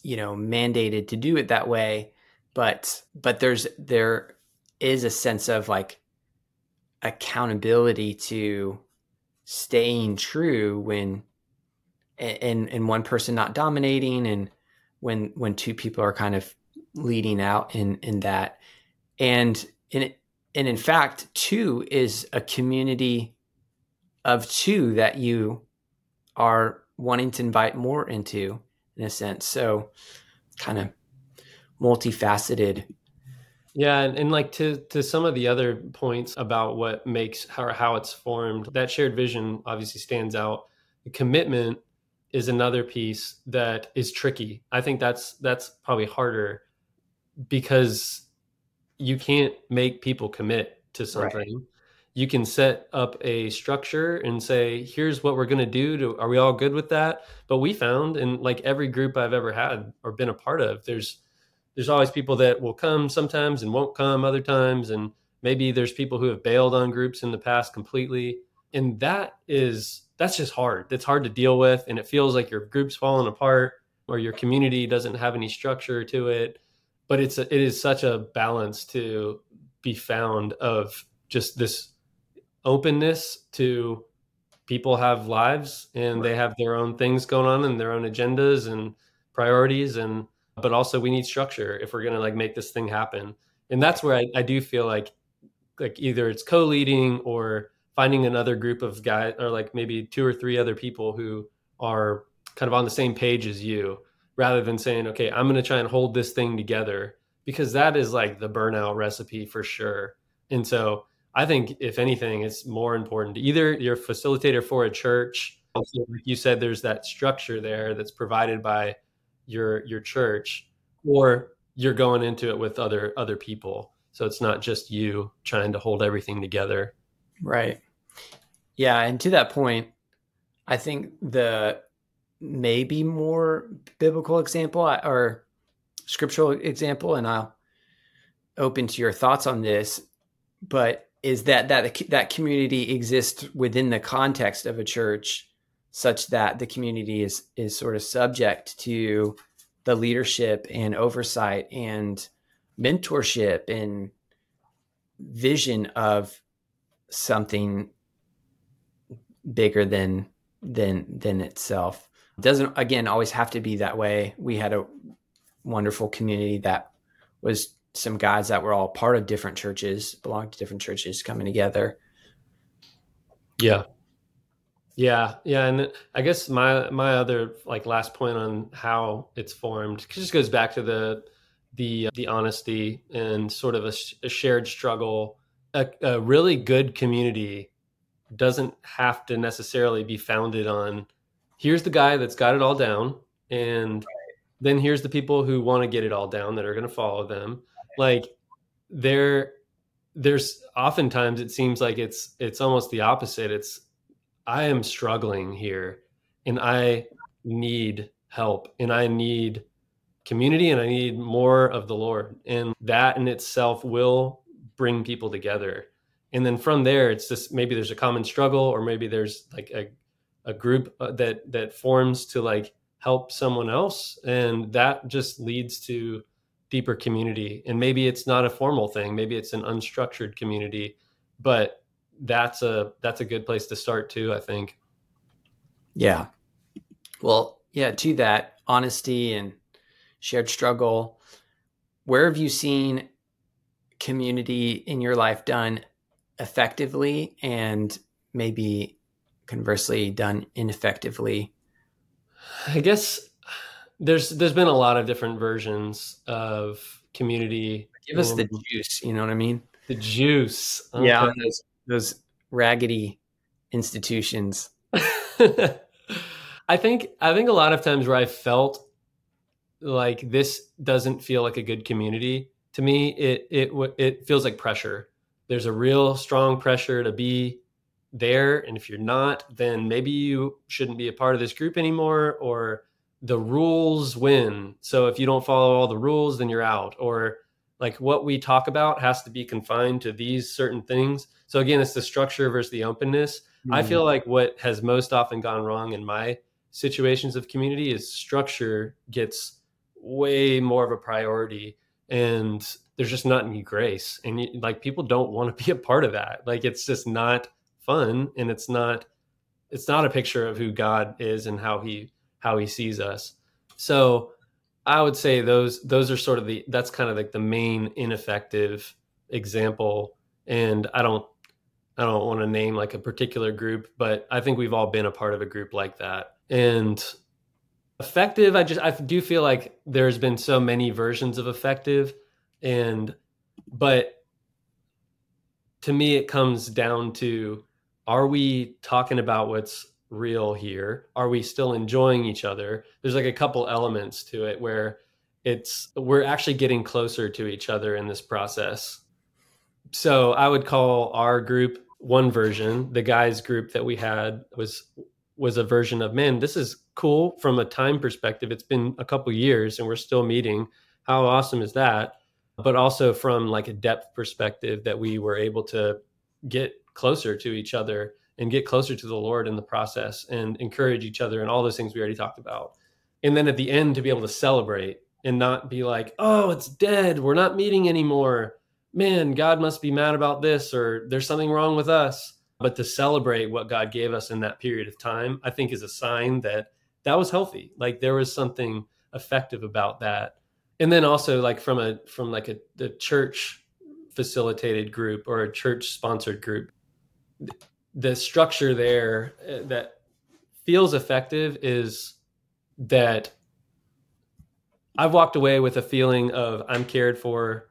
you know mandated to do it that way, but but there's there is a sense of like accountability to staying true when and and one person not dominating and when when two people are kind of leading out in in that. And in and in fact two is a community of two that you are wanting to invite more into in a sense. So kind of multifaceted. Yeah and, and like to to some of the other points about what makes how, how it's formed that shared vision obviously stands out. The commitment is another piece that is tricky. I think that's that's probably harder because you can't make people commit to something. Right you can set up a structure and say here's what we're going to do to are we all good with that? But we found in like every group i've ever had or been a part of there's there's always people that will come sometimes and won't come other times and maybe there's people who have bailed on groups in the past completely. And that is that's just hard. It's hard to deal with and it feels like your group's falling apart or your community doesn't have any structure to it but it's a, it is such a balance to be found of just this openness to people have lives and they have their own things going on and their own agendas and priorities and but also we need structure if we're going to like make this thing happen. And that's where I, I do feel like like either it's co-leading or finding another group of guys or like maybe two or three other people who are kind of on the same page as you rather than saying okay i'm going to try and hold this thing together because that is like the burnout recipe for sure. And so i think if anything it's more important either you're facilitator for a church like you said there's that structure there that's provided by your your church or you're going into it with other other people. So it's not just you trying to hold everything together. Right. Yeah and to that point i think the maybe more biblical example or scriptural example and i'll open to your thoughts on this but is that that that community exists within the context of a church such that the community is is sort of subject to the leadership and oversight and mentorship and vision of something bigger than than than itself? it doesn't again always have to be that way. We had a wonderful community that was some guys that were all part of different churches belonged to different churches coming together. Yeah. Yeah, yeah, and I guess my my other like last point on how it's formed just goes back to the the uh, the honesty and sort of a, a shared struggle. A, a, really good community doesn't have to necessarily be founded on here's the guy that's got it all down, and then here's the people who want to get it all down that are going to follow them. Like there, there's oftentimes it seems like it's it's almost the opposite. It's I am struggling here and I need help and I need community and I need more of the Lord. And that in itself will bring people together. And then from there, it's just maybe there's a common struggle or maybe there's like a, a group uh, that that forms to like help someone else and that just leads to deeper community and maybe it's not a formal thing maybe it's an unstructured community but that's a that's a good place to start too. I think. Yeah. Well, yeah. To that honesty and shared struggle, where have you seen community in your life done effectively and maybe conversely done ineffectively? I guess there's there's been a lot of different versions of community. Give us the juice, you know what I mean? The juice. Okay. Yeah, those those raggedy institutions. <laughs> I think I think a lot of times where I felt like this doesn't feel like a good community to me, it it it feels like pressure. There's a real strong pressure to be there, and if you're not, then maybe you shouldn't be a part of this group anymore, or the rules win. So if you don't follow all the rules, then you're out, or like what we talk about has to be confined to these certain things. So again, it's the structure versus the openness. Mm-hmm. I feel like what has most often gone wrong in my situations of community is structure gets way more of a priority and there's just not any grace and you, like people don't want to be a part of that like it's just not fun and it's not it's not a picture of who god is and how he how he sees us so I would say those those are sort of the that's kind of like the main ineffective example. And I don't I don't want to name like a particular group, but I think we've all been a part of a group like that. And effective, I just I do feel like there's been so many versions of effective and but to me it comes down to are we talking about what's real here? Are we still enjoying each other? There's like a couple elements to it where it's we're actually getting closer to each other in this process. So I would call our group one version. The guys group that we had was was a version of man, this is cool from a time perspective. It's been a couple years and we're still meeting. How awesome is that? but also from like a depth perspective that we were able to get closer to each other and get closer to the Lord in the process and encourage each other and all those things we already talked about. And then at the end to be able to celebrate and not be like, oh, it's dead. We're not meeting anymore. Man, God must be mad about this or there's something wrong with us. But to celebrate what God gave us in that period of time, I think is a sign that that was healthy. Like there was something effective about that. And then also like from a from like a the church facilitated group or a church sponsored group, the structure there uh, that feels effective is that I've walked away with a feeling of I'm cared for,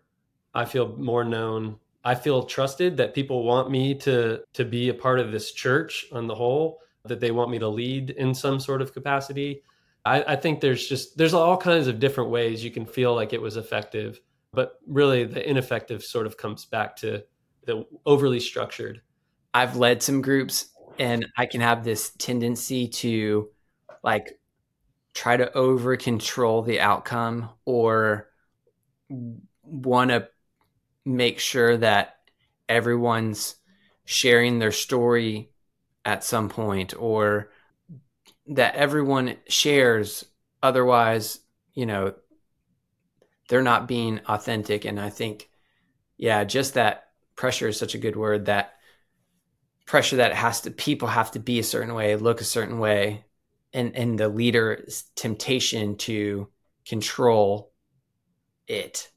I feel more known, I feel trusted that people want me to to be a part of this church on the whole, that they want me to lead in some sort of capacity. I, I think there's just there's all kinds of different ways you can feel like it was effective, but really the ineffective sort of comes back to the overly structured. I've led some groups and I can have this tendency to like try to over control the outcome or want to make sure that everyone's sharing their story at some point or that everyone shares. Otherwise you know they're not being authentic. And i think yeah just that pressure is such a good word that pressure that has to people have to be a certain way look a certain way and and the leader's temptation to control it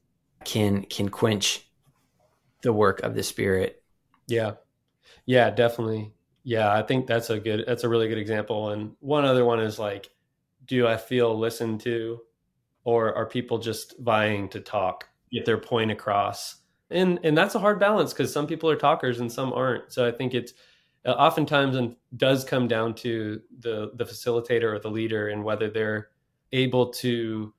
can can quench the work of the spirit. Yeah. Yeah definitely. Yeah i think that's a good that's a really good example. And one other one is like do i feel listened to or are people just vying to talk get their point across and and that's a hard balance because some people are talkers and some aren't. So i think it's uh, oftentimes and does come down to the the facilitator or the leader and whether they're able to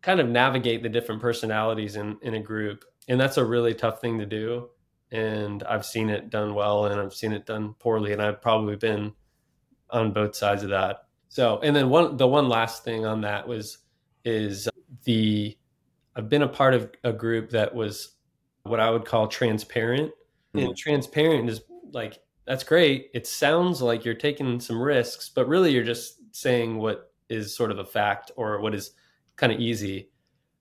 kind of navigate the different personalities in in a group. And that's a really tough thing to do. And i've seen it done well and i've seen it done poorly and i've probably been on both sides of that. So and then one the one last thing on that was is the i've been a part of a group that was what i would call transparent mm-hmm. and transparent is like that's great. It sounds like you're taking some risks, but really you're just saying what is sort of a fact or what is kind of easy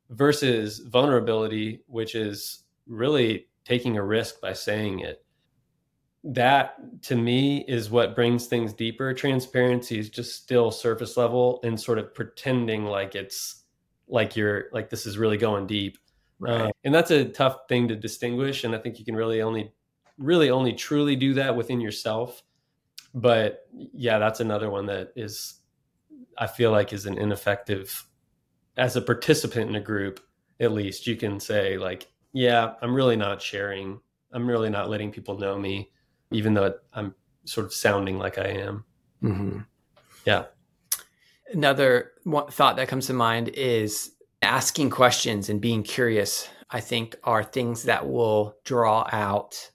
versus vulnerability, which is really taking a risk by saying it. That to me is what brings things deeper. Transparency is just still surface level and sort of pretending like it's like you're like this is really going deep. Right. Uh, and that's a tough thing to distinguish. And I think you can really only really only truly do that within yourself. But yeah, that's another one that is, I feel like, is an ineffective. As a participant in a group, at least you can say like, yeah, I'm really not sharing. I'm really not letting people know me, even though I'm sort of sounding like I am. Mm-hmm. Yeah. Another thought that comes to mind is asking questions and being curious. I think are things that will draw out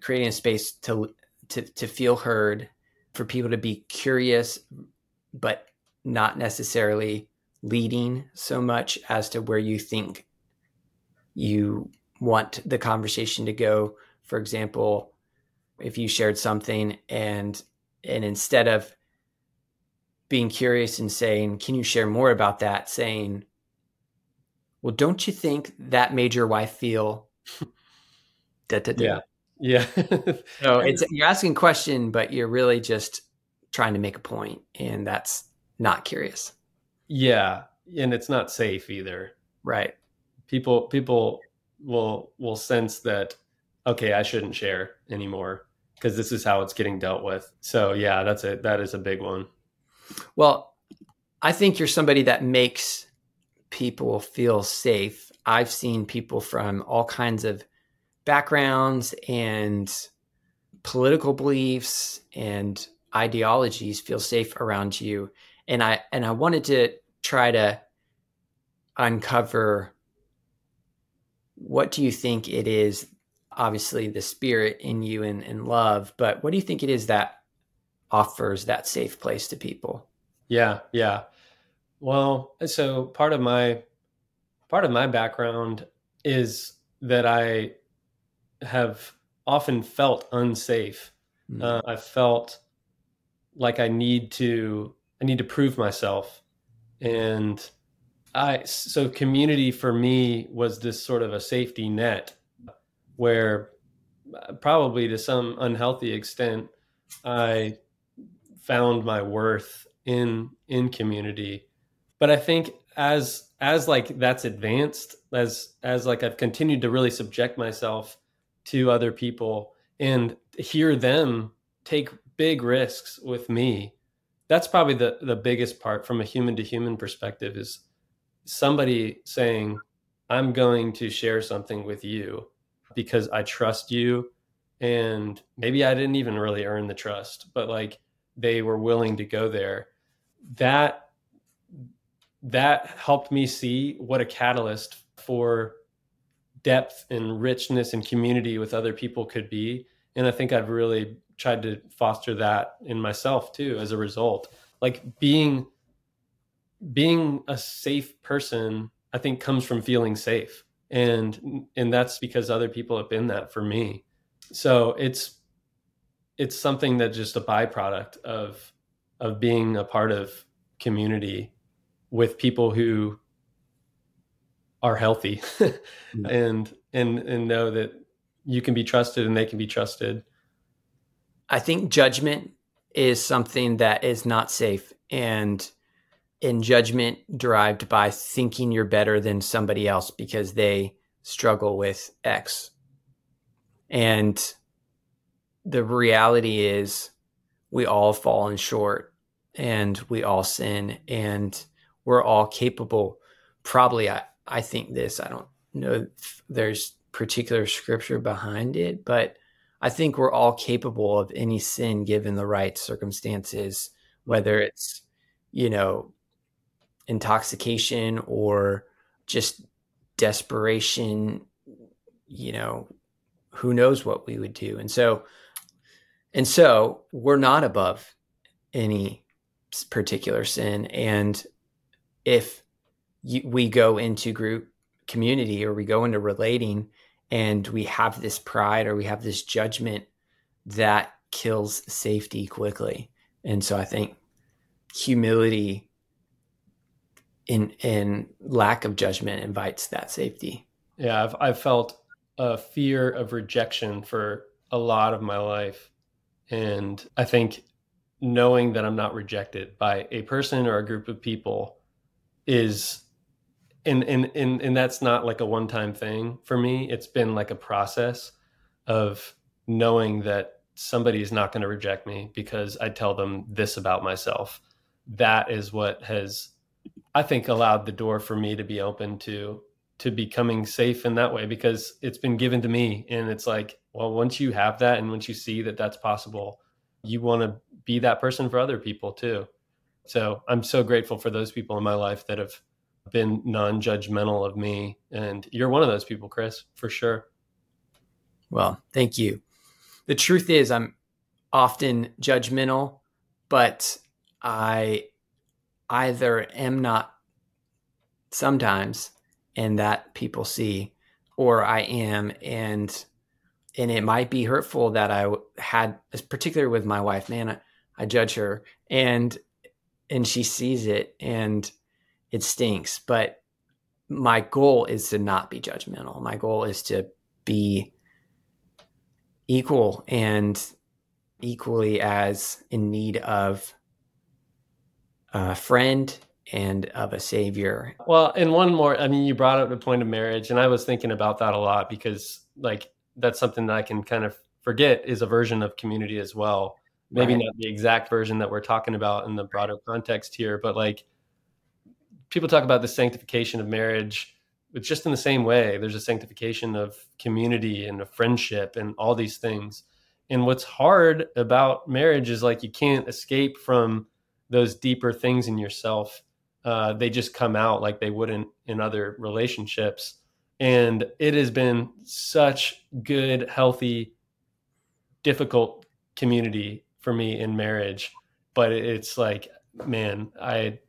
creating a space to to to feel heard, for people to be curious, but not necessarily leading so much as to where you think you want the conversation to go. For example, if you shared something and and instead of being curious and saying, "Can you share more about that?" saying, "Well, don't you think that made your wife feel?" da, da, da. Yeah. Yeah. <laughs> so it's you're asking a question, but you're really just trying to make a point, and that's not curious. Yeah, and it's not safe either. Right. People people will will sense that okay, I shouldn't share anymore because this is how it's getting dealt with. So yeah, that's a that is a big one. Well, I think you're somebody that makes people feel safe. I've seen people from all kinds of backgrounds and political beliefs and ideologies feel safe around you. And i and i wanted to try to uncover what do you think it is obviously the spirit in you and, and love but what do you think it is that offers that safe place to people? Yeah yeah well so part of my part of my background is that I have often felt unsafe. Mm. Uh, I've felt like I need to I need to prove myself, and I so community for me was this sort of a safety net where uh, probably to some unhealthy extent I found my worth in in community but i think as as like that's advanced as as like i've continued to really subject myself to other people and hear them take big risks with me that's probably the the biggest part from a human to human perspective is somebody saying i'm going to share something with you because i trust you and maybe i didn't even really earn the trust but like they were willing to go there. That that helped me see what a catalyst for depth and richness and community with other people could be. And i think i've really tried to foster that in myself too as a result. Like being being a safe person i think comes from feeling safe. And and that's because other people have been that for me. So it's it's something that just a byproduct of of being a part of community with people who are healthy <laughs> and and and know that you can be trusted and they can be trusted. I think judgment is something that is not safe and in judgment derived by thinking you're better than somebody else because they struggle with x. And the reality is we all fallen short and we all sin and we're all capable probably i, I think this i don't know if there's particular scripture behind it but i think we're all capable of any sin given the right circumstances whether it's you know intoxication or just desperation you know who knows what we would do and so and so we're not above any particular sin. And if you, we go into group community or we go into relating and we have this pride or we have this judgment that kills safety quickly. And so I think humility in in lack of judgment invites that safety. Yeah, I've I've felt a fear of rejection for a lot of my life and I think knowing that I'm not rejected by a person or a group of people is and and and, and that's not like a one-time thing for me. It's been like a process of knowing that somebody is not going to reject me because I tell them this about myself. That is what has I think allowed the door for me to be open to to becoming safe in that way because it's been given to me and it's like well once you have that and once you see that that's possible you want to be that person for other people too so i'm so grateful for those people in my life that have been non-judgmental of me and you're one of those people Kris for sure. Well thank you. The truth is i'm often judgmental but i either am not sometimes and that people see or I am and and it might be hurtful that I had particularly with my wife man I, I judge her and and she sees it and it stinks but my goal is to not be judgmental my goal is to be equal and equally as in need of a friend and of a savior. Well, and one more, I mean, you brought up the point of marriage, and I was thinking about that a lot because, like, that's something that I can kind of forget is a version of community as well. Maybe right. not the exact version that we're talking about in the broader context here, but like people talk about the sanctification of marriage. It's just in the same way. There's a sanctification of community and of friendship and all these things. And what's hard about marriage is like you can't escape from those deeper things in yourself uh, they just come out like they wouldn't in other relationships. And it has been such good, healthy, difficult community for me in marriage. But it's like, man, I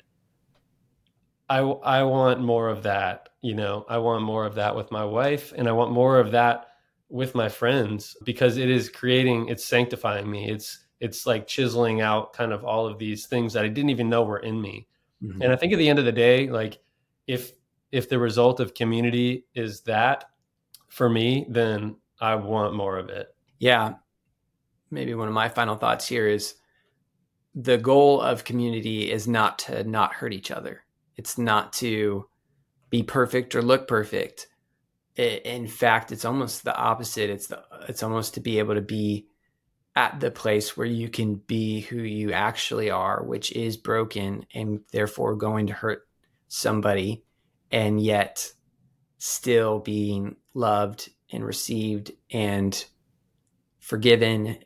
I I want more of that. You know, I want more of that with my wife, and I want more of that with my friends because it is creating, it's sanctifying me. It's it's like chiseling out kind of all of these things that I didn't even know were in me. Mm-hmm. And I think at the end of the day, like if if the result of community is that for me, then I want more of it. Yeah. Maybe one of my final thoughts here is the goal of community is not to not hurt each other. It's not to be perfect or look perfect. In fact, it's almost the opposite. It's the, it's almost to be able to be at the place where you can be who you actually are, which is broken and therefore going to hurt somebody, and yet still being loved and received and forgiven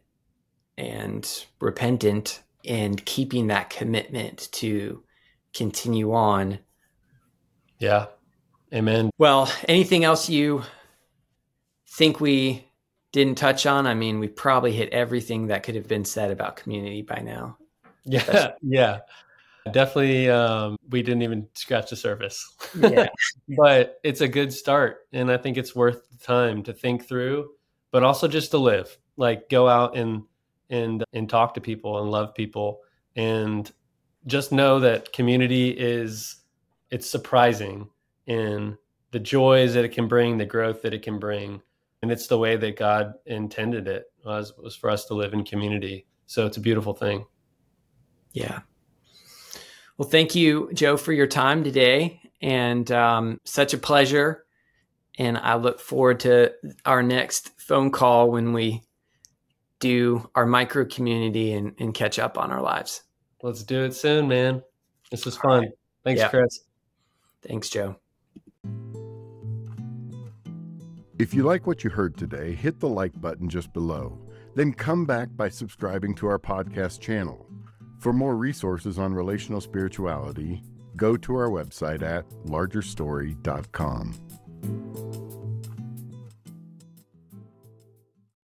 and repentant and keeping that commitment to continue on. Yeah. Amen. Well, anything else you think we didn't touch on? I mean, we probably hit everything that could have been said about community by now. Yeah. <laughs> Yeah. Definitely um, we didn't even scratch the surface. Yeah. <laughs> but it's a good start and I think it's worth the time to think through, but also just to live. Like go out and and and talk to people and love people and just know that community is it's surprising in the joys that it can bring, the growth that it can bring. And it's the way that God intended it was, was for us to live in community. So it's a beautiful thing. Yeah. Well, thank you, Joe, for your time today. And um, such a pleasure. And I look forward to our next phone call when we do our micro community and, and catch up on our lives. Let's do it soon, man. This was fun. Right. Thanks, yeah. Kris. Thanks, Joe. If you like what you heard today, hit the like button just below. Then come back by subscribing to our podcast channel. For more resources on relational spirituality, go to our website at largerstory.com.